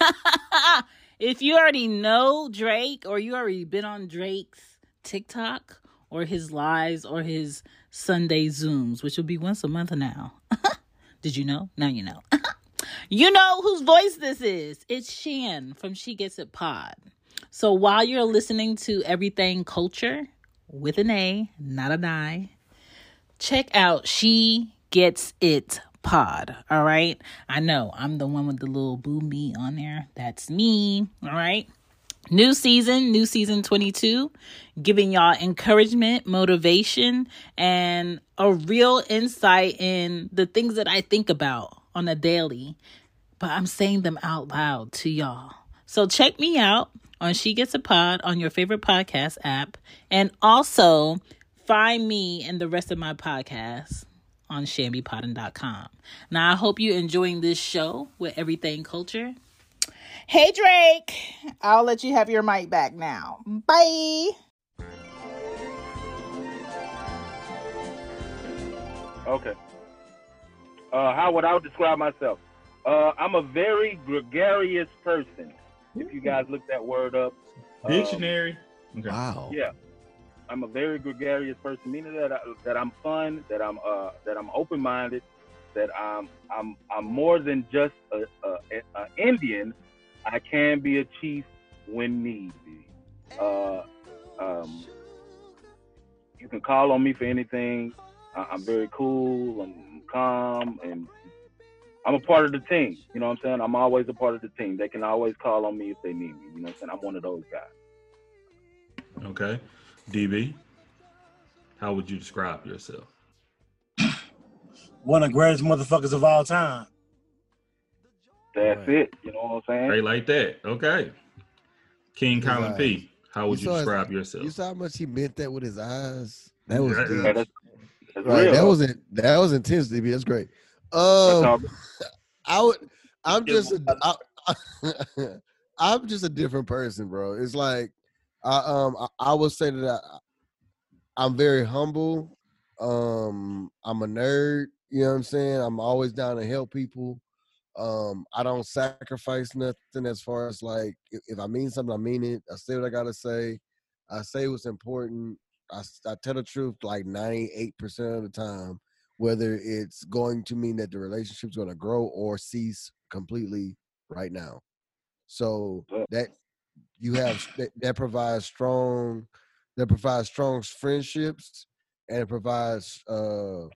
if you already know Drake or you already been on Drake's TikTok or his lives or his Sunday Zooms, which will be once a month now. Did you know? Now you know. you know whose voice this is. It's Shan from She Gets It Pod. So while you're listening to Everything Culture with an A, not an I, check out She Gets It Pod. All right. I know I'm the one with the little boom me on there. That's me. All right. New season, new season 22, giving y'all encouragement, motivation, and a real insight in the things that I think about on a daily, but I'm saying them out loud to y'all. So check me out on She Gets It Pod on your favorite podcast app, and also find me and the rest of my podcasts on shambypodden.com. Now, I hope you're enjoying this show with Everything Culture. Hey, Drake. I'll let you have your mic back now. Bye. Okay. Uh, how would I describe myself? Uh, I'm a very gregarious person. If you guys look that word up, um, dictionary. Okay. Wow. Yeah, I'm a very gregarious person, meaning that I, that I'm fun, that I'm uh, that I'm open minded, that I'm I'm I'm more than just a, a, a Indian. I can be a chief when need be. Uh, um, you can call on me for anything. I, I'm very cool. I'm calm, and I'm a part of the team. You know what I'm saying? I'm always a part of the team. They can always call on me if they need me. You know what I'm saying? I'm one of those guys. Okay. DB, how would you describe yourself? One of the greatest motherfuckers of all time. That's right. it. You know what I'm saying? Right like that. Okay. King Colin right. P. How would you, you describe his, yourself? You saw how much he meant that with his eyes. That was yeah, good. That's, that's right. That was it. That was intense, DB. That's great. Um, I would. I'm just. A, I, I'm just a different person, bro. It's like I um I, I would say that I, I'm very humble. Um, I'm a nerd. You know what I'm saying? I'm always down to help people. Um, I don't sacrifice nothing as far as like if, if I mean something, I mean it. I say what I gotta say. I say what's important. I, I tell the truth like 98% of the time, whether it's going to mean that the relationship's going to grow or cease completely right now. So that you have that, that provides strong that provides strong friendships and it provides uh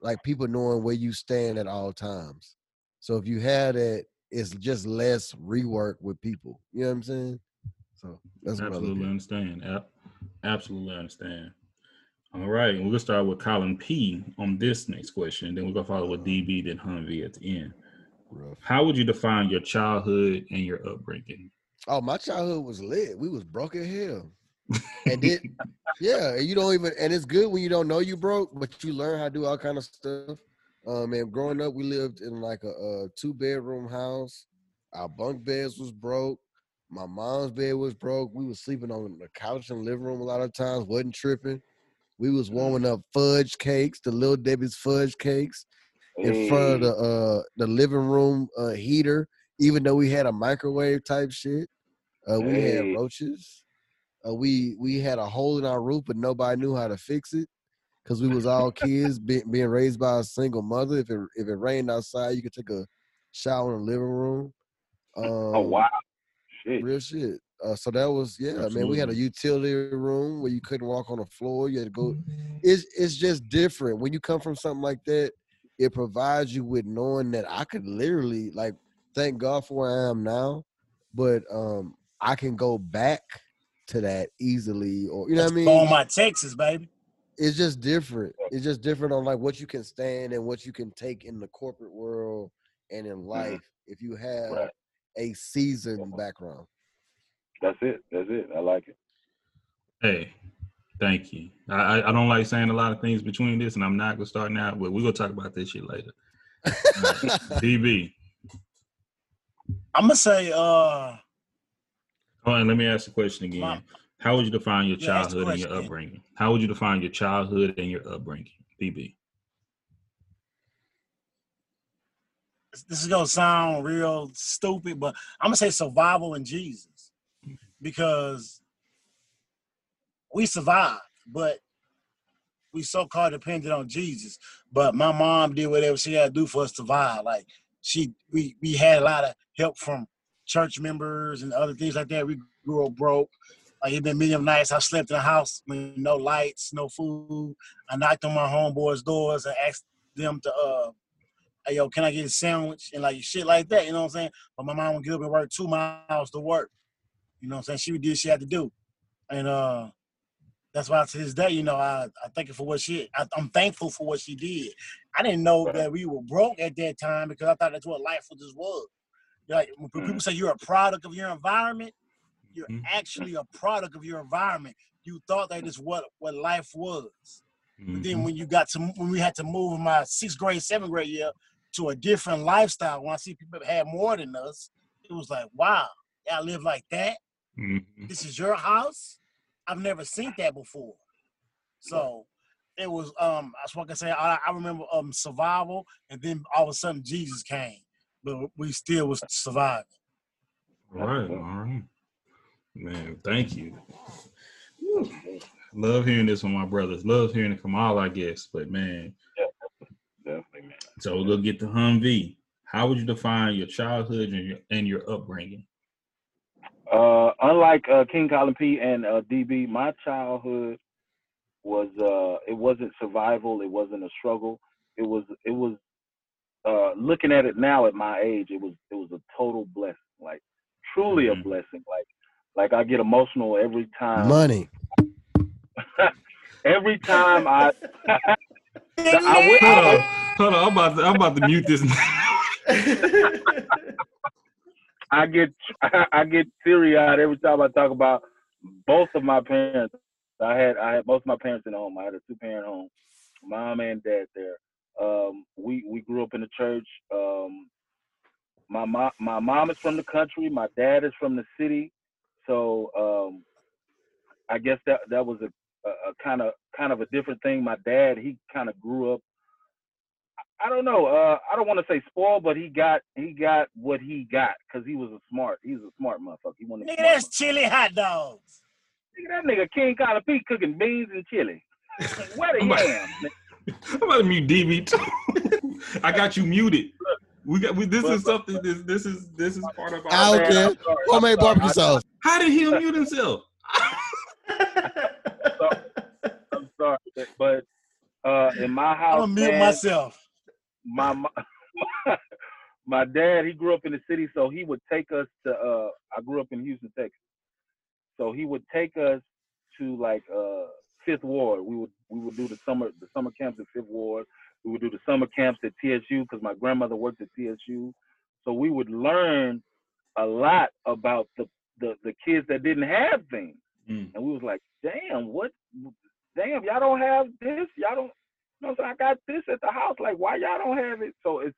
like people knowing where you stand at all times. So if you have that, it's just less rework with people. You know what I'm saying? So that's absolutely understand. Absolutely understand. All right, we're gonna start with Colin P on this next question. Then we're gonna follow with DB, then Humvee at the end. Rough. How would you define your childhood and your upbringing? Oh, my childhood was lit. We was broke as hell. and then yeah, and you don't even and it's good when you don't know you broke, but you learn how to do all kind of stuff. Um and growing up we lived in like a, a two bedroom house. Our bunk beds was broke. My mom's bed was broke. We was sleeping on the couch in the living room a lot of times, wasn't tripping. We was warming up fudge cakes, the little Debbie's fudge cakes, in front of the uh the living room uh heater, even though we had a microwave type shit. Uh, we hey. had roaches. Uh, we we had a hole in our roof, but nobody knew how to fix it because we was all kids be, being raised by a single mother. If it if it rained outside, you could take a shower in the living room. Um, oh wow, shit. real shit. Uh, so that was yeah, Absolutely. man. We had a utility room where you couldn't walk on the floor. You had to go. It's it's just different when you come from something like that. It provides you with knowing that I could literally like thank God for where I am now, but um I can go back to that easily, or you know what I mean. On my Texas, baby. It's just different. It's just different on like what you can stand and what you can take in the corporate world and in mm-hmm. life mm-hmm. if you have right. a seasoned background. That's it. That's it. I like it. Hey, thank you. I, I don't like saying a lot of things between this, and I'm not gonna start now, but we're gonna talk about this shit later. DB. I'm gonna say uh Hold on, let me ask the question again. How would you define your childhood and your upbringing? How would you define your childhood and your upbringing, BB? this is gonna sound real stupid, but I'm gonna say survival in Jesus because we survived, but we so called dependent on Jesus. But my mom did whatever she had to do for us to survive. Like she, we we had a lot of help from church members and other things like that. We grew up broke. Like it been of nights I slept in a house with no lights, no food. I knocked on my homeboys' doors and asked them to uh hey, yo, can I get a sandwich? And like shit like that, you know what I'm saying? But my mom would get up and work two miles to work. You know what I'm saying? She did what she had to do. And uh that's why to this day, you know, I, I thank her for what she I, am thankful for what she did. I didn't know that we were broke at that time because I thought that's what life just was. Like when people mm-hmm. say you're a product of your environment, you're mm-hmm. actually a product of your environment. You thought that is what what life was. Mm-hmm. But then mm-hmm. when you got to when we had to move in my sixth grade, seventh grade year to a different lifestyle, when I see people had more than us, it was like, wow, y'all live like that. Mm-hmm. This is your house. I've never seen that before. So it was um that's what I can say. I, I remember um survival and then all of a sudden Jesus came. But we still was surviving. All right, all right. Man, thank you. Love hearing this from my brothers. Love hearing it from all our guests. But man, definitely, man. So we'll go get the Humvee. How would you define your childhood and your and your upbringing? Uh, unlike uh, King Colin P and uh, DB, my childhood was uh, it wasn't survival. It wasn't a struggle. It was it was uh, looking at it now at my age. It was it was a total blessing. Like truly mm-hmm. a blessing. Like like I get emotional every time. Money. every time I. I, hold on, hold on. I'm about to, I'm about to mute this. I get I get teary eyed every time I talk about both of my parents. I had I had both of my parents in the home. I had a two parent home, mom and dad there. Um, we we grew up in the church. Um, my mom my mom is from the country. My dad is from the city. So um, I guess that that was a, a, kind of kind of a different thing. My dad he kind of grew up I don't know. Uh, I don't want to say spoiled, but he got he got what he got because he was a smart. He's a smart motherfucker. He wanted. Nigga, that's chili hot dogs. Nigga, that nigga King Colin P cooking beans and chili. Where the yam? I'm about to mute DB too. I got you muted. We got we, this but, is something. This this is this is part of our. I don't. Homemade barbecue sauce. How did he mute himself? I'm sorry, but uh, in my house, I'm gonna mute myself my, my my dad he grew up in the city, so he would take us to. Uh, I grew up in Houston, Texas, so he would take us to like uh, Fifth Ward. We would we would do the summer the summer camps at Fifth Ward. We would do the summer camps at TSU because my grandmother worked at TSU. So we would learn a lot about the the, the kids that didn't have things, mm. and we was like, damn, what? Damn, y'all don't have this. Y'all don't you know, so I got this at the house. Like, why y'all don't have it? So it's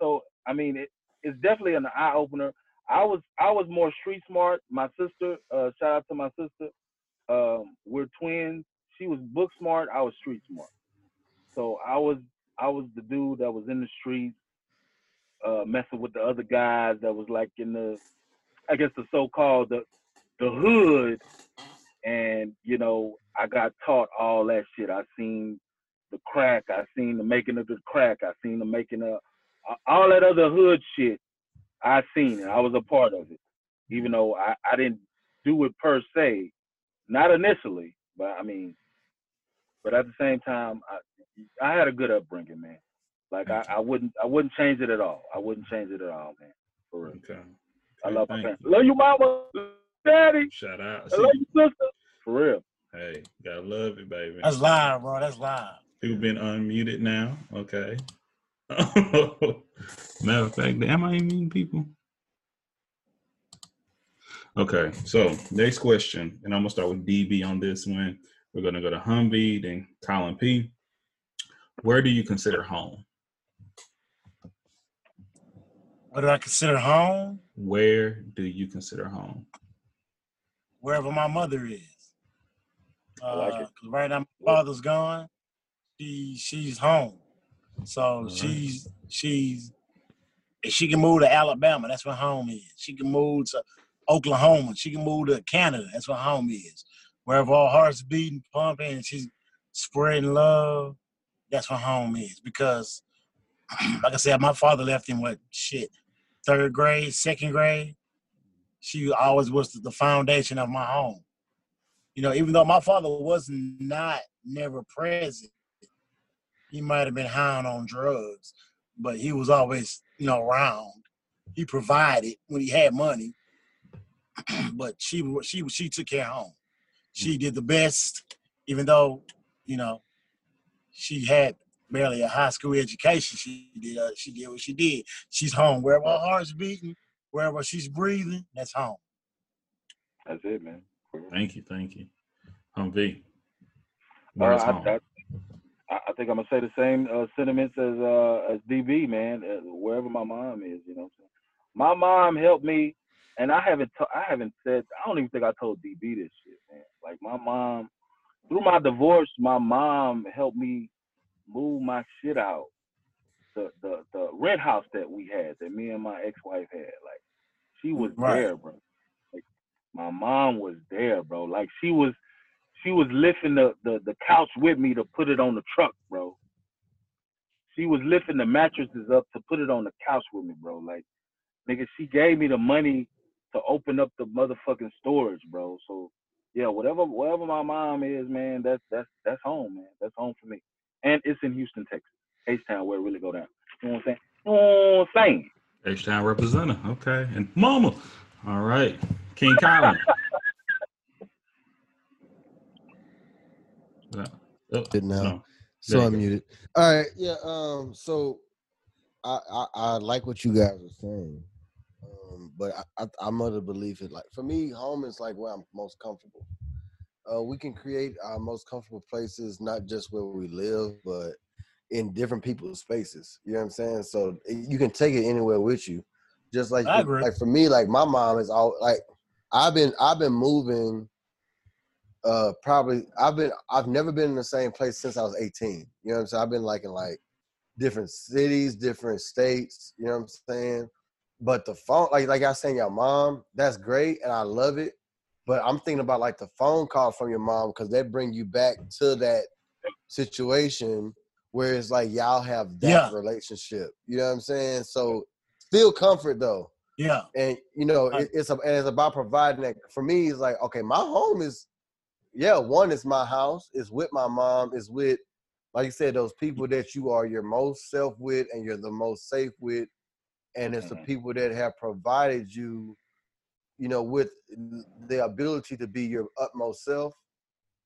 so I mean, it, it's definitely an eye opener. I was I was more street smart. My sister, uh, shout out to my sister. Um, we're twins. She was book smart. I was street smart. So I was I was the dude that was in the streets, uh, messing with the other guys that was like in the, I guess the so-called the, the hood, and you know I got taught all that shit. I seen the crack. I seen the making of the crack. I seen the making of all that other hood shit. I seen it. I was a part of it, even though I, I didn't do it per se, not initially, but I mean, but at the same time, I I had a good upbringing, man. Like I, I wouldn't I wouldn't change it at all. I wouldn't change it at all, man. For real. Okay. okay I love my parents. You. Love you, mama, daddy. Shout out. I love you, sister. For real. Hey, gotta love it, baby. That's live, bro. That's live. People been unmuted now. Okay. Matter of fact, am I muting people? Okay, so next question, and I'm gonna start with DB on this one. We're gonna go to Humvee, then Colin P. Where do you consider home? What do I consider home? Where do you consider home? Wherever my mother is. Uh, like right now, my father's gone she she's home. So mm-hmm. she's she's she can move to Alabama. That's where home is. She can move to Oklahoma. She can move to Canada. That's where home is. Wherever our hearts beating, pumping, and she's spreading love. That's where home is. Because, like I said, my father left in what shit, third grade, second grade. She always was the foundation of my home. You know, even though my father was not never present, he might have been high on drugs, but he was always, you know, around. He provided when he had money, but she she she took care of home. She did the best, even though, you know, she had barely a high school education. She did uh, she did what she did. She's home wherever her heart's beating, wherever she's breathing. That's home. That's it, man. Thank you, thank you. Humvee. Uh, I, I, I, think I'm gonna say the same uh, sentiments as uh, as DB, man. Uh, wherever my mom is, you know. My mom helped me, and I haven't t- I haven't said I don't even think I told DB this shit, man. Like my mom, through my divorce, my mom helped me move my shit out. The the the rent house that we had, that me and my ex-wife had, like she was right. there, bro. Like my mom was there, bro. Like she was she was lifting the, the, the couch with me to put it on the truck, bro. She was lifting the mattresses up to put it on the couch with me, bro. Like, nigga, she gave me the money to open up the motherfucking storage, bro. So yeah, whatever whatever my mom is, man, that's that's that's home, man. That's home for me. And it's in Houston, Texas. H Town where it really go down. You know what I'm saying? You know what I'm saying? H Town representative. Okay. And mama. All right. King Colin. No. Oh, Did now. No. So I'm muted. All right. Yeah. Um. So I, I, I like what you guys are saying. Um. But I, I am of the belief it like for me, home is like where I'm most comfortable. Uh, we can create our most comfortable places not just where we live, but in different people's spaces. You know what I'm saying? So you can take it anywhere with you. Just like like for me, like my mom is all like I've been I've been moving uh probably I've been I've never been in the same place since I was 18. You know what I'm saying? I've been like in like different cities, different states, you know what I'm saying? But the phone like like I was saying your mom, that's great and I love it. But I'm thinking about like the phone call from your mom because they bring you back to that situation where it's like y'all have that yeah. relationship. You know what I'm saying? So still comfort though. Yeah. And you know, it, it's a, and it's about providing that for me, it's like, okay, my home is yeah, one is my house, is with my mom, is with, like you said, those people that you are your most self with and you're the most safe with. And it's mm-hmm. the people that have provided you, you know, with the ability to be your utmost self.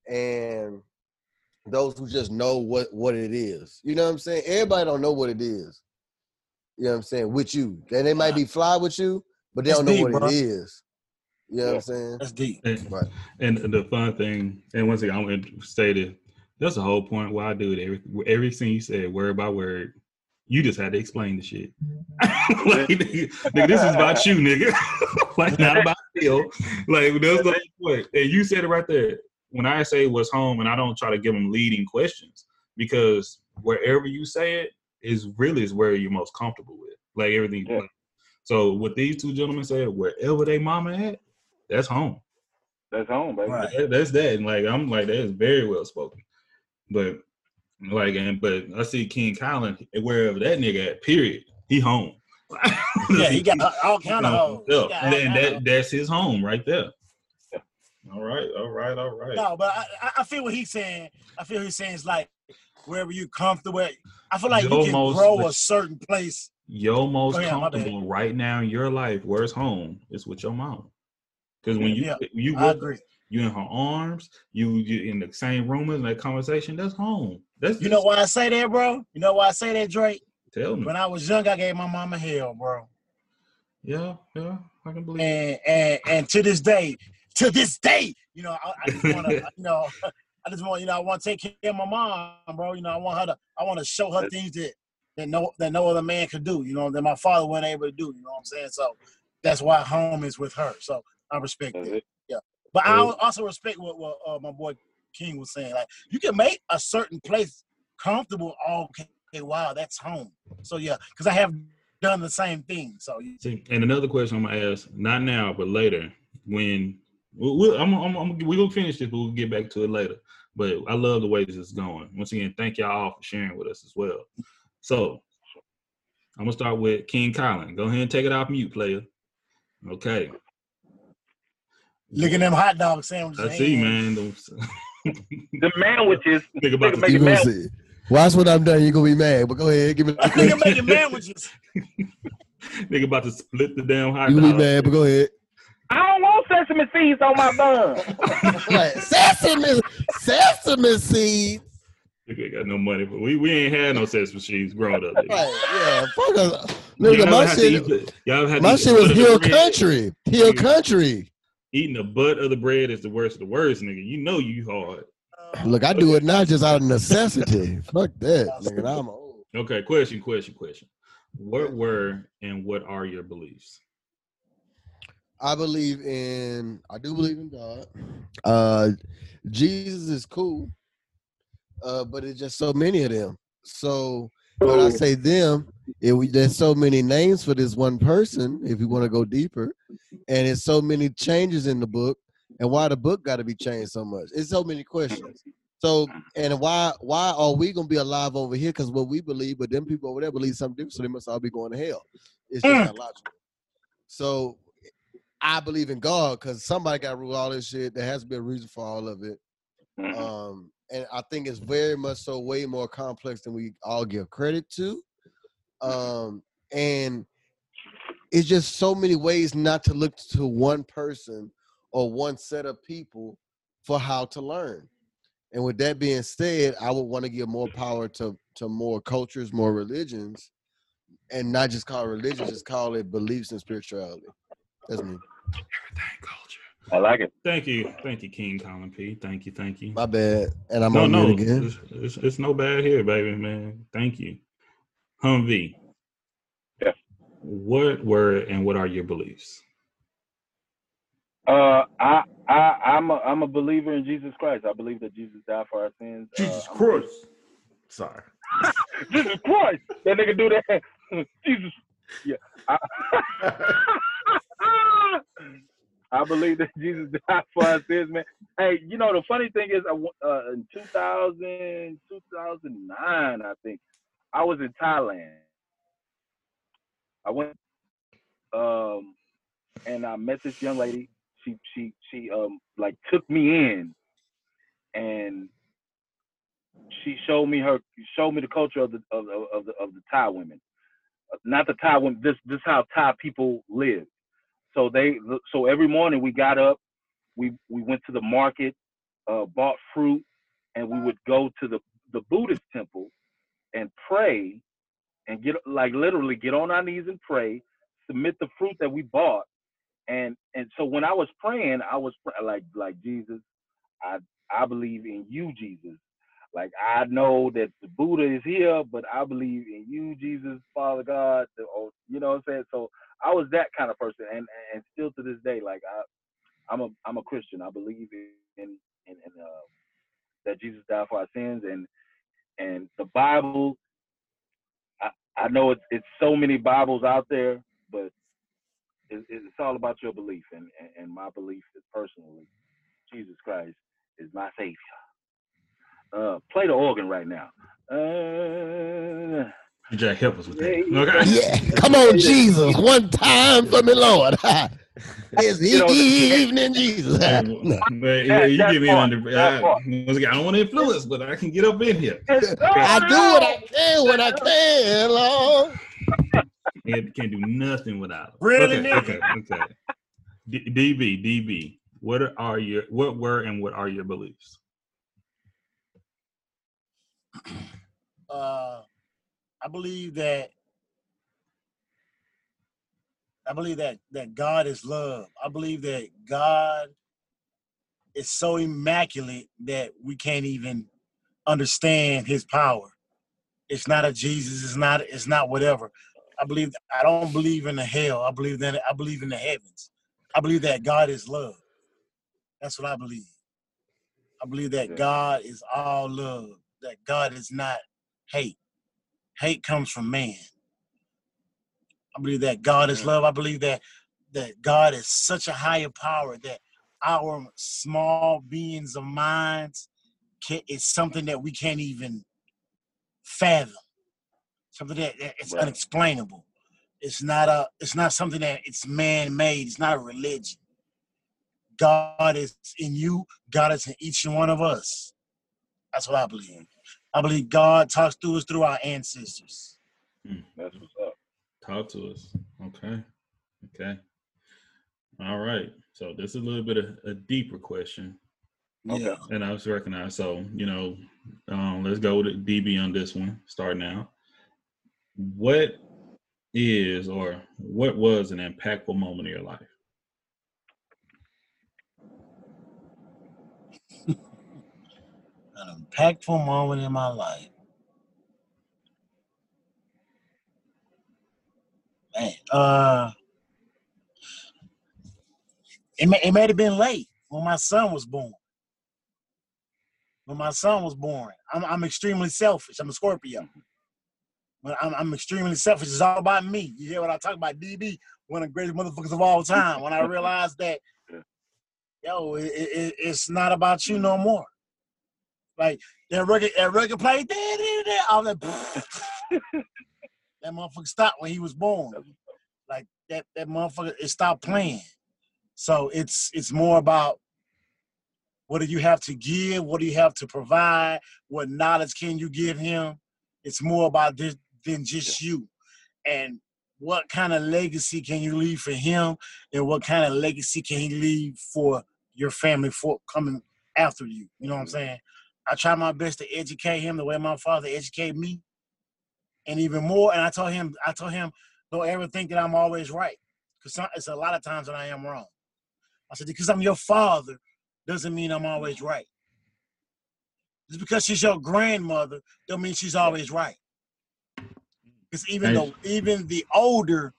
And those who just know what what it is. You know what I'm saying? Everybody don't know what it is. You know what I'm saying? With you. And they might be fly with you, but they don't know what it is. You know yeah, what I'm saying? That's deep. And, right. and the fun thing, and once again, I'm going to state it. That's the whole point why I do it. Every everything you said, word by word, you just had to explain the shit. like, nigga, nigga, this is about you, nigga. like not about Phil. Like that's the whole point. And you said it right there. When I say what's home, and I don't try to give them leading questions because wherever you say it is really is where you're most comfortable with. Like everything. Yeah. So what these two gentlemen said, wherever they mama at, that's home. That's home, baby. Right. That, that's that. And like I'm like that is very well spoken. But like and but I see King Colin wherever that nigga at. Period. He home. yeah, he got all kind of home. And then that that's his home right there. All right, all right, all right. No, but I, I feel what he's saying. I feel he's saying is like wherever you comfortable. I feel like your you can most, grow a certain place. Your most oh, ahead, comfortable right now in your life, where's home, is with your mom. Because when you yeah, you with, you in her arms, you you in the same room as that conversation. That's home. That's you know why I say that, bro. You know why I say that, Drake. Tell me. When I was young, I gave my mama hell, bro. Yeah, yeah, I can believe. And and and to this day, to this day, you know, I, I just want to, you know, I just want, you know, I want to take care of my mom, bro. You know, I want her to, I want to show her things that that no that no other man could do. You know, that my father wasn't able to do. You know what I'm saying? So that's why home is with her. So I respect that. Yeah, but I also respect what, what uh, my boy King was saying. Like you can make a certain place comfortable. Okay, wow, that's home. So yeah, because I have done the same thing. So, See, and another question I'm gonna ask, not now, but later, when we'll, we'll I'm, I'm, I'm, we'll finish this, but we'll get back to it later. But I love the way this is going. Once again, thank y'all all for sharing with us as well. So I'm gonna start with King Colin. Go ahead and take it off mute, player. Okay. Look at them hot dog sandwiches. I see, man. the sandwiches. Think about the man- see. Watch what I'm done. You're gonna be mad, but go ahead, give me. Nigga making sandwiches. Nigga about to split the damn hot You dog. gonna be mad, but go ahead. I don't want sesame seeds on my bun. Right. Sesame, sesame seeds. Nigga got no money, but we, we ain't had no sesame seeds growing up. nigga. Right, yeah. Fuck us. Y'all Nigga, my shit, eat the- y'all ever had to my shit was butt hill country. Hill country. Eating the butt of the bread is the worst of the worst, nigga. You know you hard. Look, I do it not just out of necessity. Fuck that, nigga. I'm old. Okay, question, question, question. What were and what are your beliefs? I believe in. I do believe in God. Uh, Jesus is cool, uh, but it's just so many of them. So when I say them, it, there's so many names for this one person. If you want to go deeper, and it's so many changes in the book, and why the book got to be changed so much? It's so many questions. So and why why are we gonna be alive over here? Because what we believe, but them people over there believe something different, so they must all be going to hell. It's just not logical. So I believe in God because somebody got to rule all this shit. There has to be a reason for all of it. Mhm. Um, and I think it's very much so way more complex than we all give credit to. Um, and it's just so many ways not to look to one person or one set of people for how to learn. And with that being said, I would want to give more power to to more cultures, more religions, and not just call it religion, just call it beliefs and spirituality. That's me. Everything culture. I like it. Thank you, thank you, King Colin P. Thank you, thank you. My bad. And I'm no, on no, it again. it's, it's, it's no bad here, baby, man. Thank you, Humvee. Yeah. What were and what are your beliefs? Uh, I, I, I'm a, I'm a believer in Jesus Christ. I believe that Jesus died for our sins. Jesus uh, I'm- Christ. Sorry. Jesus Christ. That nigga do that. Jesus. Yeah. I, I believe that Jesus died for our sins, man. Hey, you know, the funny thing is, I w- uh, in 2000, 2009, I think, I was in Thailand. I went, um, and I met this young lady. She, she, she, um, like took me in, and she showed me her, showed me the culture of the of, of, of the of the Thai women, not the Thai women. This this how Thai people live. So they, so every morning we got up, we we went to the market, uh, bought fruit, and we would go to the the Buddhist temple and pray, and get like literally get on our knees and pray, submit the fruit that we bought, and and so when I was praying, I was like like Jesus, I I believe in you, Jesus. Like I know that the Buddha is here, but I believe in you, Jesus, Father God. Or you know what I'm saying? So I was that kind of person, and and still to this day, like I, I'm a I'm a Christian. I believe in in, in, in uh, that Jesus died for our sins, and and the Bible. I, I know it's it's so many Bibles out there, but it, it's all about your belief, and, and and my belief is personally, Jesus Christ is my savior. Uh, play the organ right now. Uh, Jack, help us with that. Okay. Yeah, come on, Jesus, one time for me, Lord. it's You know, evening, Jesus. Man, No. man, yeah, you that get me part, under. I, once again, I don't want to influence, but I can get up in here. I do what I can when I can, Lord. Can't, can't do nothing without it. Really, okay, okay, okay. D- DB, DB. What are your what were and what are your beliefs? uh, I believe that I believe that that God is love. I believe that God is so immaculate that we can't even understand His power. It's not a Jesus. It's not. It's not whatever. I believe. I don't believe in the hell. I believe that. I believe in the heavens. I believe that God is love. That's what I believe. I believe that. God is all love. That God is not hate. Hate comes from man. I believe that God is love. I believe that that God is such a higher power that our small beings of minds can, is something that we can't even fathom. Something that, that it's right. unexplainable. It's not a. It's not something that it's man made. It's not a religion. God is in you. God is in each and one of us. That's what I believe. I believe God talks to us through our ancestors. Hmm. That's what's up. Talk to us. Okay. Okay. All right. So this is a little bit of a deeper question. Okay. And I was recognized. So, you know, um, let's go with DB on this one. Start now. What is or what was an impactful moment in your life? an impactful moment in my life. Man, uh, it may, it may have been late when my son was born. When my son was born, I'm, I'm extremely selfish. I'm a Scorpio. But I'm, I'm extremely selfish. It's all about me. You hear what I talk about? DB, one of the greatest motherfuckers of all time. When I realized that, yo, it, it, it's not about you no more. Like that record, that record played. I was like, that motherfucker stopped when he was born. Like that, that motherfucker, it stopped playing. So it's it's more about what do you have to give? What do you have to provide? What knowledge can you give him? It's more about this than just you. And what kind of legacy can you leave for him? And what kind of legacy can he leave for your family for coming after you? You know what I'm mm-hmm. saying? I try my best to educate him the way my father educated me. And even more, and I told him, I told him, don't ever think that I'm always right. Because it's a lot of times that I am wrong. I said, because I'm your father doesn't mean I'm always right. Just because she's your grandmother don't mean she's always right. Because even though even the older,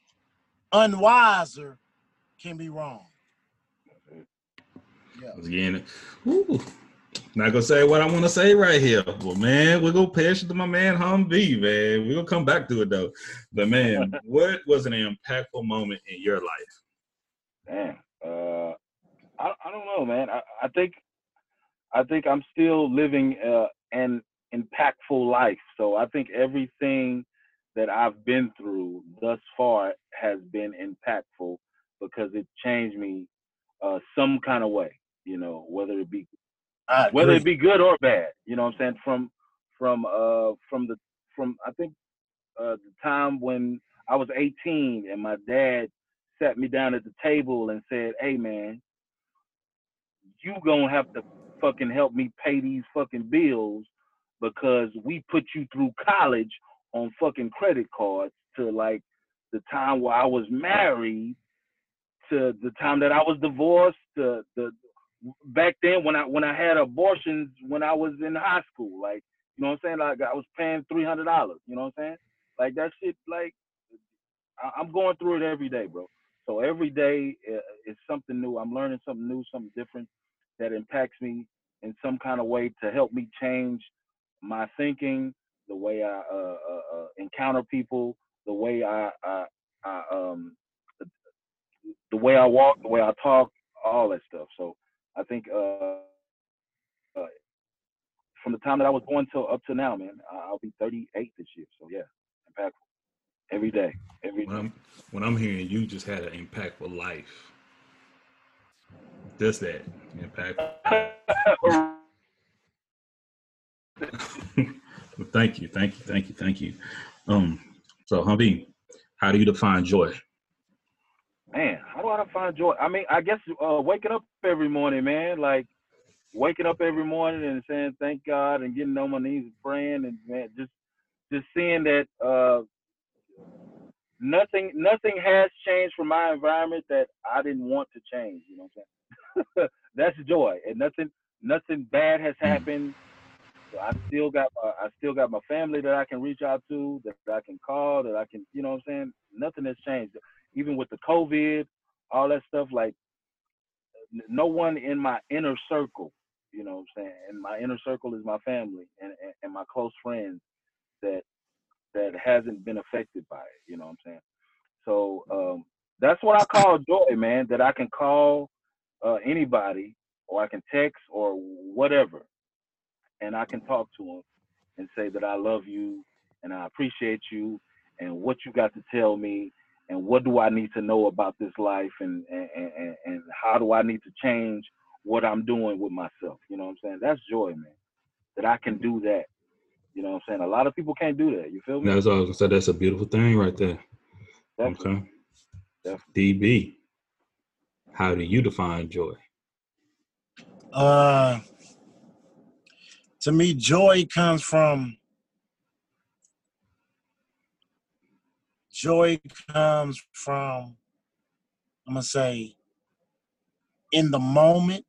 unwiser can be wrong. Yeah. Again, ooh, not gonna say what I want to say right here. Well, man, we're gonna pass it to my man Humvee, man. We're gonna come back to it though. But man, what was an impactful moment in your life? Man, uh, I, I don't know, man. I, I think I think I'm still living uh, an impactful life. So I think everything that I've been through thus far has been impactful because it changed me uh, some kind of way. You know, whether it be whether it be good or bad. You know what I'm saying? From from uh from the from I think uh the time when I was 18 and my dad sat me down at the table and said, "Hey man, you gonna have to fucking help me pay these fucking bills because we put you through college on fucking credit cards to like the time where I was married to the time that I was divorced to the back then when I when I had abortions when I was in high school like you know what I'm saying? Like I was paying three hundred dollars you know what I'm saying? Like that shit like I, am going through it every day bro. So every day uh, is something new. I'm learning something new something different that impacts me in some kind of way to help me change my thinking the way I uh, uh, uh, encounter people, the way I, I, I um, the, the, way I walk, the way I talk, all that stuff. So I think uh, uh, from the time that I was born till up to now, man, I'll be 38 this year. So yeah, impactful every day. Every when I'm when I'm hearing you just had an impactful life. Just that impactful. thank you, thank you, thank you, thank you. Um, so Humvee, how do you define joy? Man, how do I find joy? I mean, I guess uh, waking up every morning, man. Like waking up every morning and saying thank God and getting on my knees and praying and man, just just seeing that uh, nothing nothing has changed from my environment that I didn't want to change. You know what I'm saying? That's joy, and nothing nothing bad has happened so I still got my, I still got my family that I can reach out to, that I can call, that I can, you know what I'm saying? Nothing has changed. Even with the COVID, all that stuff, like no one in my inner circle, you know what I'm saying? And my inner circle is my family and, and, and my close friends that that hasn't been affected by it, you know what I'm saying? So um, that's what I call joy, man. That I can call uh, anybody, or I can text, or whatever, and I can talk to them and say that I love you and I appreciate you and what you got to tell me and what do I need to know about this life and and, and, and how do I need to change what I'm doing with myself. You know what I'm saying? That's joy, man. That I can do that. You know what I'm saying? A lot of people can't do that. You feel me? That's all I was gonna say. That's a beautiful thing right there. Definitely. Okay. Definitely. DB, how do you define joy? Uh, to me, joy comes from joy comes from I'm gonna say in the moment,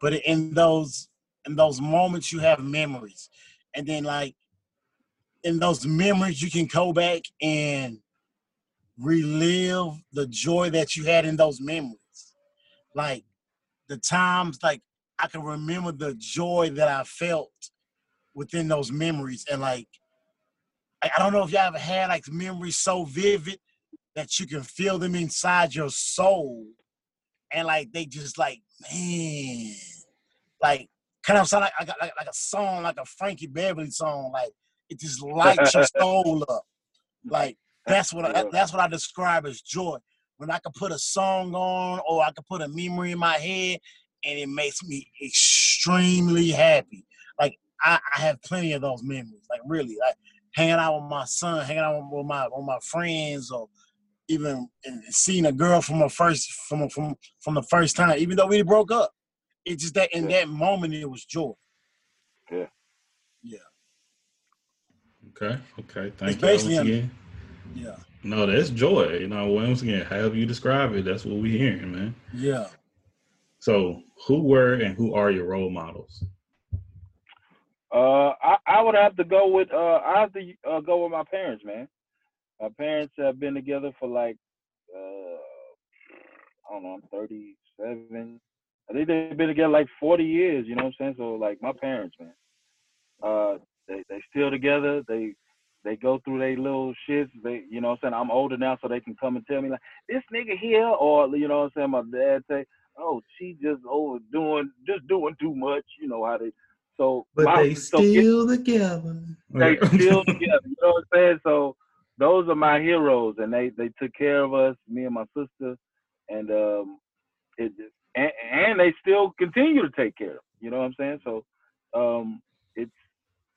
but in those in those moments you have memories, and then like in those memories you can go back and relive the joy that you had in those memories. Like the times, like I can remember the joy that I felt within those memories. And like, I don't know if y'all ever had like memories so vivid that you can feel them inside your soul. And like, they just like, man, like kind of sound like, like, like a song, like a Frankie Beverly song. Like it just lights your soul up. Like that's what I, that's what I describe as joy. When I can put a song on or I can put a memory in my head and it makes me extremely happy. Like I, I have plenty of those memories. Like really, like hanging out with my son, hanging out with my with my friends, or even seeing a girl from a first from from from the first time, even though we broke up. It's just that in yeah. that moment it was joy. Yeah. Yeah. Okay. Okay. Thank it's you. Basically, yeah. No, that's joy. You know, once again, however you describe it, that's what we're hearing, man. Yeah. So, who were and who are your role models? Uh, I, I would have to go with uh, I have to uh, go with my parents, man. My parents have been together for like uh, I don't know, I'm 37. I think they've been together like 40 years. You know what I'm saying? So like my parents, man. Uh, they they still together. They they go through their little shits. They, you know what I'm saying? I'm older now, so they can come and tell me, like, this nigga here, or, you know what I'm saying? My dad say, oh, she just overdoing, just doing too much, you know how they, so. But my, they so still it, together. They still together, you know what I'm saying? So those are my heroes, and they, they took care of us, me and my sister, and, um, it, and, and they still continue to take care of, you know what I'm saying? So, um, it's,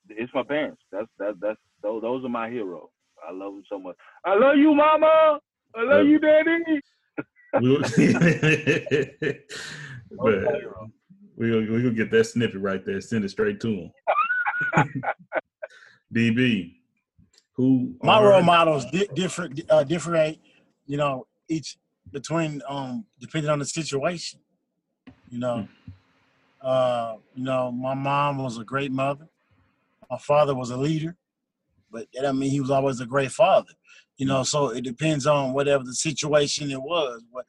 it's my parents. That's, that, that's, those, those are my heroes. I love them so much. I love you, mama. I love you, daddy. but we we gonna get that snippet right there. Send it straight to him. DB, who my role models di- different uh, different. You know, each between um depending on the situation. You know, hmm. uh, you know, my mom was a great mother. My father was a leader but that I mean he was always a great father. You know, so it depends on whatever the situation it was. But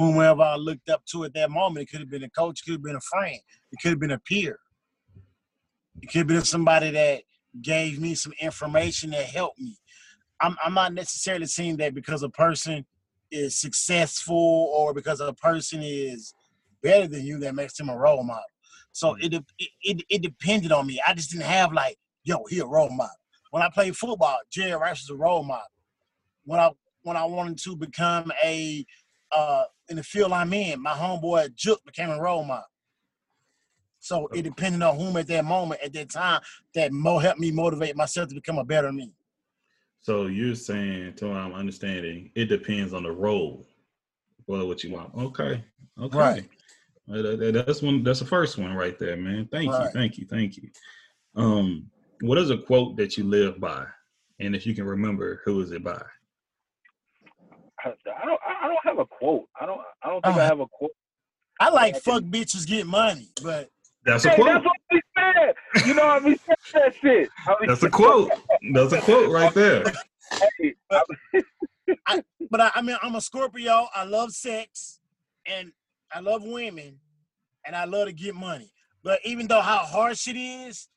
whomever I looked up to at that moment, it could have been a coach, could have been a friend, it could have been a peer. It could have been somebody that gave me some information that helped me. I'm, I'm not necessarily saying that because a person is successful or because a person is better than you that makes them a role model. So it, it it it depended on me. I just didn't have like, yo, he a role model. When I played football, Jerry Rice was a role model. When I when I wanted to become a uh, in the field I'm in, my homeboy Juk became a role model. So it depended on whom at that moment, at that time, that mo helped me motivate myself to become a better me. So you're saying, to what I'm understanding, it depends on the role, well, what you want. Okay, okay, right. That's one. That's the first one right there, man. Thank right. you, thank you, thank you. Um, what is a quote that you live by, and if you can remember, who is it by? I don't. I don't have a quote. I don't. I don't think uh, I have a quote. I like fuck bitches get money, but that's a quote. That's what we said. You know what I mean? That shit. that's a quote. That's a quote right there. Hey, I, but I, I mean, I'm a Scorpio. I love sex, and I love women, and I love to get money. But even though how harsh it is,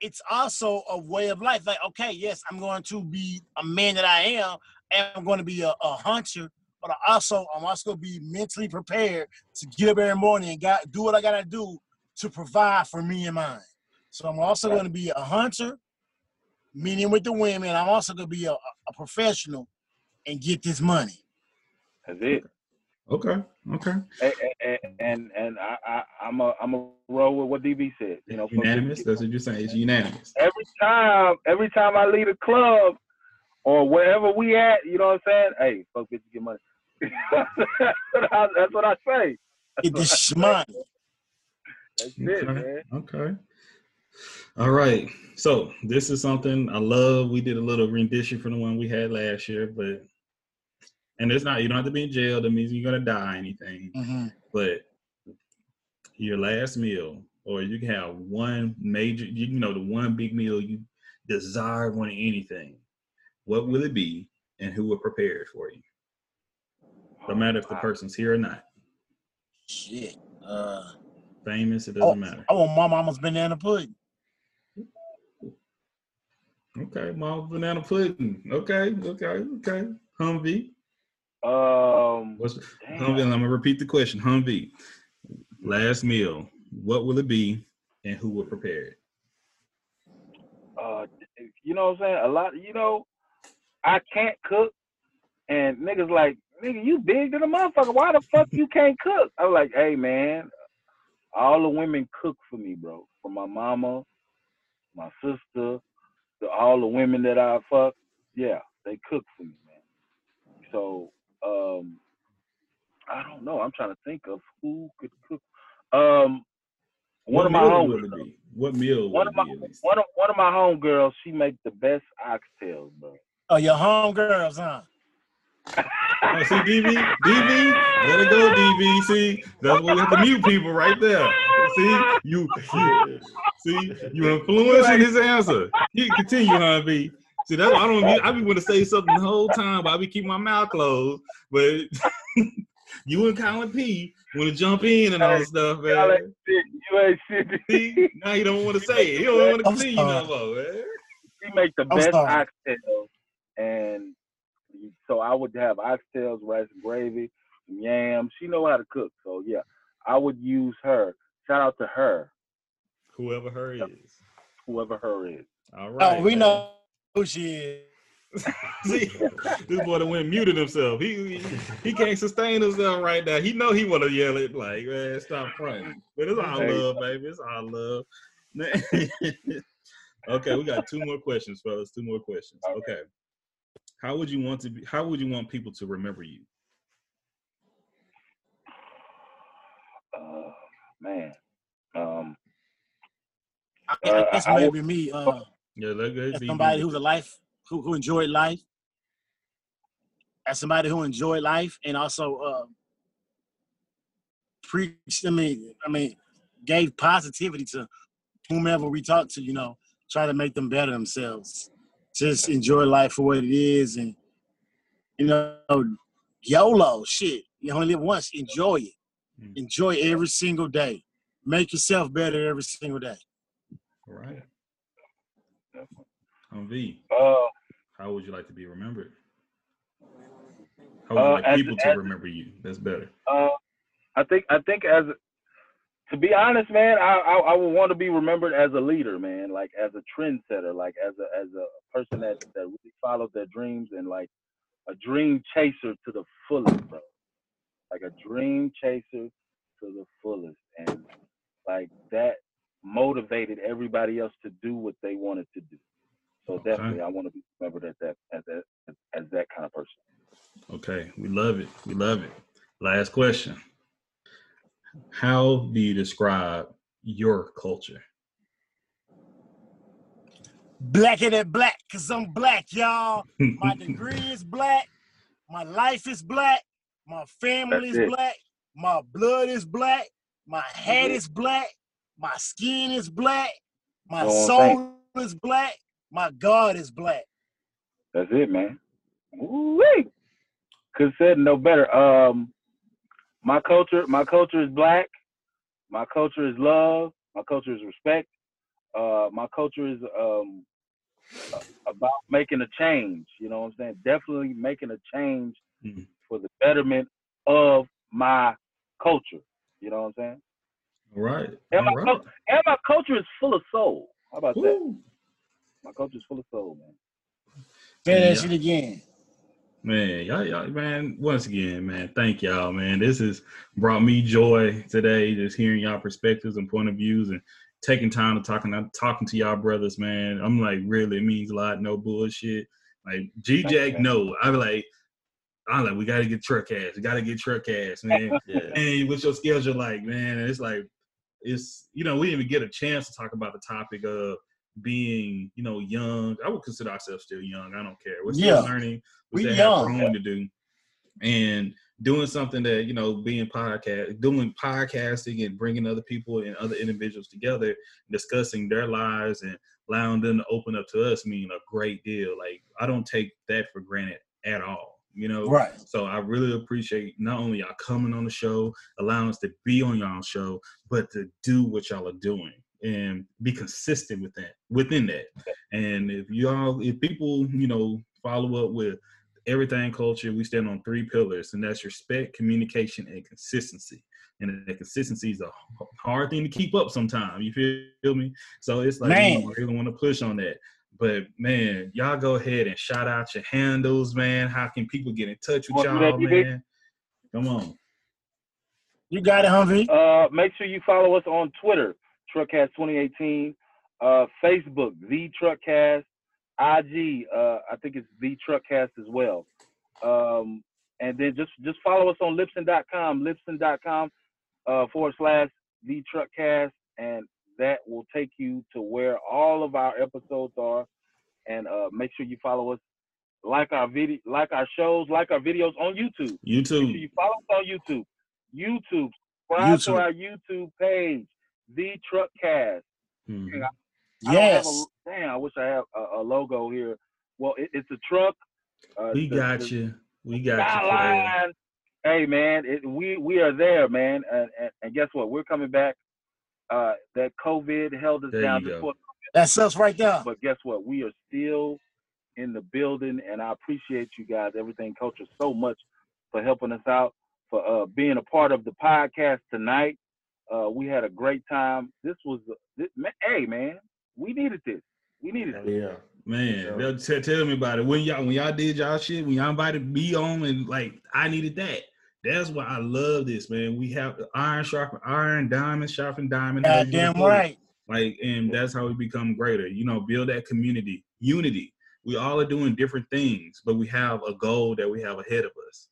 it's also a way of life. Like, okay, yes, I'm going to be a man that I am, and I'm going to be a, a hunter, but I also I'm also going to be mentally prepared to get up every morning and got do what I got to do to provide for me and mine. So I'm also going to be a hunter, meeting with the women. I'm also going to be a, a professional and get this money. That's it. Okay. Okay. And and, and, and I, I I'm a I'm a roll with what DB said. You know, unanimous. That's what you're saying. It's unanimous. Every time, every time I leave a club or wherever we at, you know what I'm saying? Hey, fuck bitches, get money. That's what I say. Get this money. That's okay. it, man. Okay. All right. So this is something I love. We did a little rendition from the one we had last year, but and it's not you don't have to be in jail. That means you're gonna die anything. Mm-hmm. But your last meal, or you can have one major, you know, the one big meal you desire more than anything. What will it be, and who will prepare it for you? No matter if the person's here or not. Shit. Uh, Famous, it doesn't oh, matter. I want my mama's banana pudding. Okay, mama banana pudding. Okay, okay, okay. Humvee. Um, What's Humvee? I'm gonna repeat the question. Humvee. Last meal. What will it be, and who will prepare it? Uh, you know what I'm saying? A lot. You know, I can't cook, and niggas like, nigga, you big than a motherfucker. Why the fuck you can't cook? I was like, hey man, all the women cook for me, bro. For my mama, my sister, to all the women that I fuck, yeah, they cook for me, man. So, um, I don't know. I'm trying to think of who could cook. Um, one what of my home What meal? One of my one of one of my home girls. She make the best oxtails, bro. Oh, your home girls, huh? Oh, see, DV, DV, let it go, DV. See, that's why we have to mute people right there. See, you, you see, you influencing his answer. He continue, huh, B. See, that's why I don't. Be, I be want to say something the whole time, but I be keeping my mouth closed. But you and Colin P want to jump in and all this stuff, man. You ain't shit. See, now you don't want to say it. You don't want to continue no more, man. He make the best oxtail, and so I would have oxtails, rice and gravy, yams. She know how to cook, so yeah, I would use her. Shout out to her. Whoever her is. Whoever her is. All oh, right. Oh, we man. know who she is. See, this boy that went muted himself. He, he, he can't sustain himself right now. He know he want to yell it like, man, stop crying. But it's all love, baby. It's all love. okay, we got two more questions, fellas. Two more questions. Okay. How would you want to be? How would you want people to remember you? Uh, man, um, I, I guess uh, maybe I, me. Uh, yeah, that good. Somebody who's a life who, who enjoyed life. As somebody who enjoyed life and also uh, preached. I mean, I mean, gave positivity to whomever we talked to. You know, try to make them better themselves just enjoy life for what it is and you know YOLO shit. You only live once. Enjoy it. Mm. Enjoy every single day. Make yourself better every single day. All right. Um, v. Uh, how would you like to be remembered? How would you uh, like people as, to remember you? That's better. Uh, I think I think as to be honest, man, I, I, I would want to be remembered as a leader, man, like as a trendsetter, like as a as a person that that really followed their dreams and like a dream chaser to the fullest, bro. Like a dream chaser to the fullest, and like that motivated everybody else to do what they wanted to do. So okay. definitely, I want to be remembered as that as that as that kind of person. Okay, we love it. We love it. Last question. How do you describe your culture? Blacker than black, cause I'm black, y'all. My degree is black. My life is black. My family is black. My blood is black. My head is black. My skin is black. My soul is black. My God is black. That's it, man. Woo-wee. Could said no better. Um, my culture, my culture is black. My culture is love. My culture is respect. Uh, my culture is um, about making a change. You know what I'm saying? Definitely making a change mm-hmm. for the betterment of my culture. You know what I'm saying? All right. And, my, right. and my culture is full of soul. How about Ooh. that? My culture is full of soul, man. Say that shit again. Man, y'all, y'all, man, once again, man, thank y'all, man. This has brought me joy today, just hearing y'all perspectives and point of views and taking time to talking talking to y'all brothers, man. I'm like, really, it means a lot. No bullshit. Like G Jack, no. I'm like, I'm like, we gotta get truck ass. We gotta get truck ass, man. yeah. And with your schedule, like, man, it's like, it's you know, we didn't even get a chance to talk about the topic of being, you know, young. I would consider ourselves still young. I don't care. We're still yeah. learning. we still young. have to do. And doing something that you know being podcast doing podcasting and bringing other people and other individuals together discussing their lives and allowing them to open up to us mean a great deal like i don't take that for granted at all you know right so i really appreciate not only y'all coming on the show allowing us to be on y'all show but to do what y'all are doing and be consistent with that within that and if y'all if people you know follow up with everything culture, we stand on three pillars, and that's respect, communication, and consistency. And the consistency is a hard thing to keep up sometimes. You feel me? So it's like man. you really want to push on that. But man, y'all go ahead and shout out your handles, man. How can people get in touch with y'all, man? Come on. You got it, Humvee. Uh, make sure you follow us on Twitter, Truckcast 2018, uh, Facebook, The Truckcast, IG, uh, I think it's the Truckcast as well. Um, and then just just follow us on Libsyn.com, Libsyn.com uh, forward slash the Truckcast, and that will take you to where all of our episodes are. And uh, make sure you follow us, like our video, like our shows, like our videos on YouTube. YouTube. Make sure you follow us on YouTube. YouTube. Subscribe YouTube. to our YouTube page, the Truckcast. Mm-hmm. Yes. A, damn, I wish I had a, a logo here. Well, it, it's a truck. Uh, we the, got the, you. We got skyline. you. Hey man, it, we we are there, man. And, and, and, guess what? We're coming back. Uh, that COVID held us there down. Before, That's us right there. But guess what? We are still in the building, and I appreciate you guys, everything culture, so much for helping us out, for uh, being a part of the podcast tonight. Uh, we had a great time. This was, this, hey man, we needed this. We needed this. Yeah. Man, they'll t- tell me about it. When y'all when y'all did y'all shit, when y'all invited me on and like I needed that. That's why I love this, man. We have iron sharpen iron, diamond sharpen diamond. God damn right. Like, and that's how we become greater. You know, build that community, unity. We all are doing different things, but we have a goal that we have ahead of us.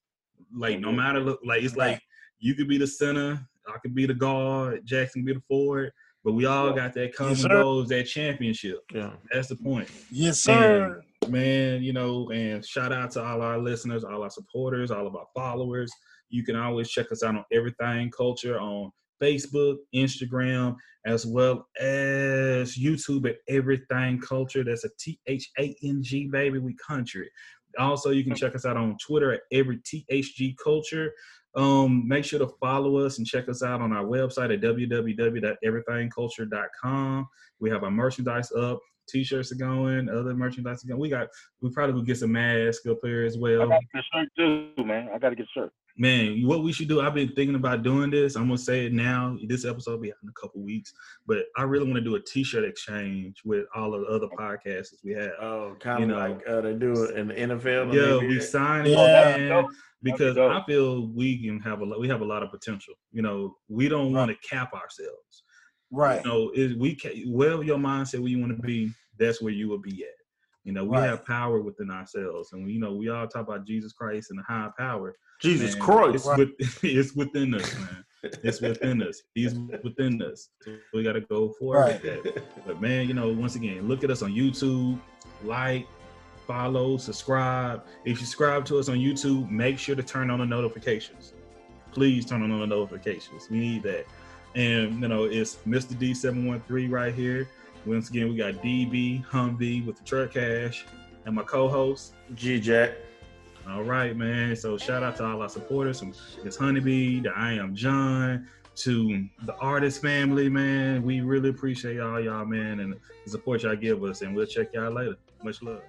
Like, no matter like it's like you could be the center, I could be the guard, Jackson be the forward but we all got that common yes, goals, that championship. Yeah. That's the point. Yes, sir. And, man, you know, and shout out to all our listeners, all our supporters, all of our followers. You can always check us out on Everything Culture on Facebook, Instagram, as well as YouTube at Everything Culture. That's a T H A N G, baby. We country. Also, you can check us out on Twitter at Every THG Culture. Um, make sure to follow us and check us out on our website at www.everythingculture.com. We have our merchandise up, t-shirts are going, other merchandise are going. We got we probably will get some masks up here as well. I got to get a shirt too, man. I got to get a shirt. Man, what we should do, I've been thinking about doing this. I'm gonna say it now. This episode will be out in a couple weeks, but I really want to do a T-shirt exchange with all of the other podcasts we have. Oh, kind of you know, like uh, they do it in the NFL. Yeah, we sign it, yeah. man, because I feel we can have a we have a lot of potential. You know, we don't want to cap ourselves. Right. You know, is we wherever your mindset where you want to be, that's where you will be at. You know, we right. have power within ourselves, and we, you know we all talk about Jesus Christ and the high power. Jesus man, Christ, it's, with, it's, within us, man. It's within us. He's within us. So we got to go for right. But man, you know, once again, look at us on YouTube, like, follow, subscribe. If you subscribe to us on YouTube, make sure to turn on the notifications. Please turn on the notifications. We need that. And you know, it's Mr. D713 right here. Once again, we got DB Humvee with the Truckcast and my co-host G Jack. All right, man. So shout out to all our supporters from It's Honeybee, the I Am John, to the artist family, man. We really appreciate all y'all, man, and the support y'all give us, and we'll check y'all later. Much love.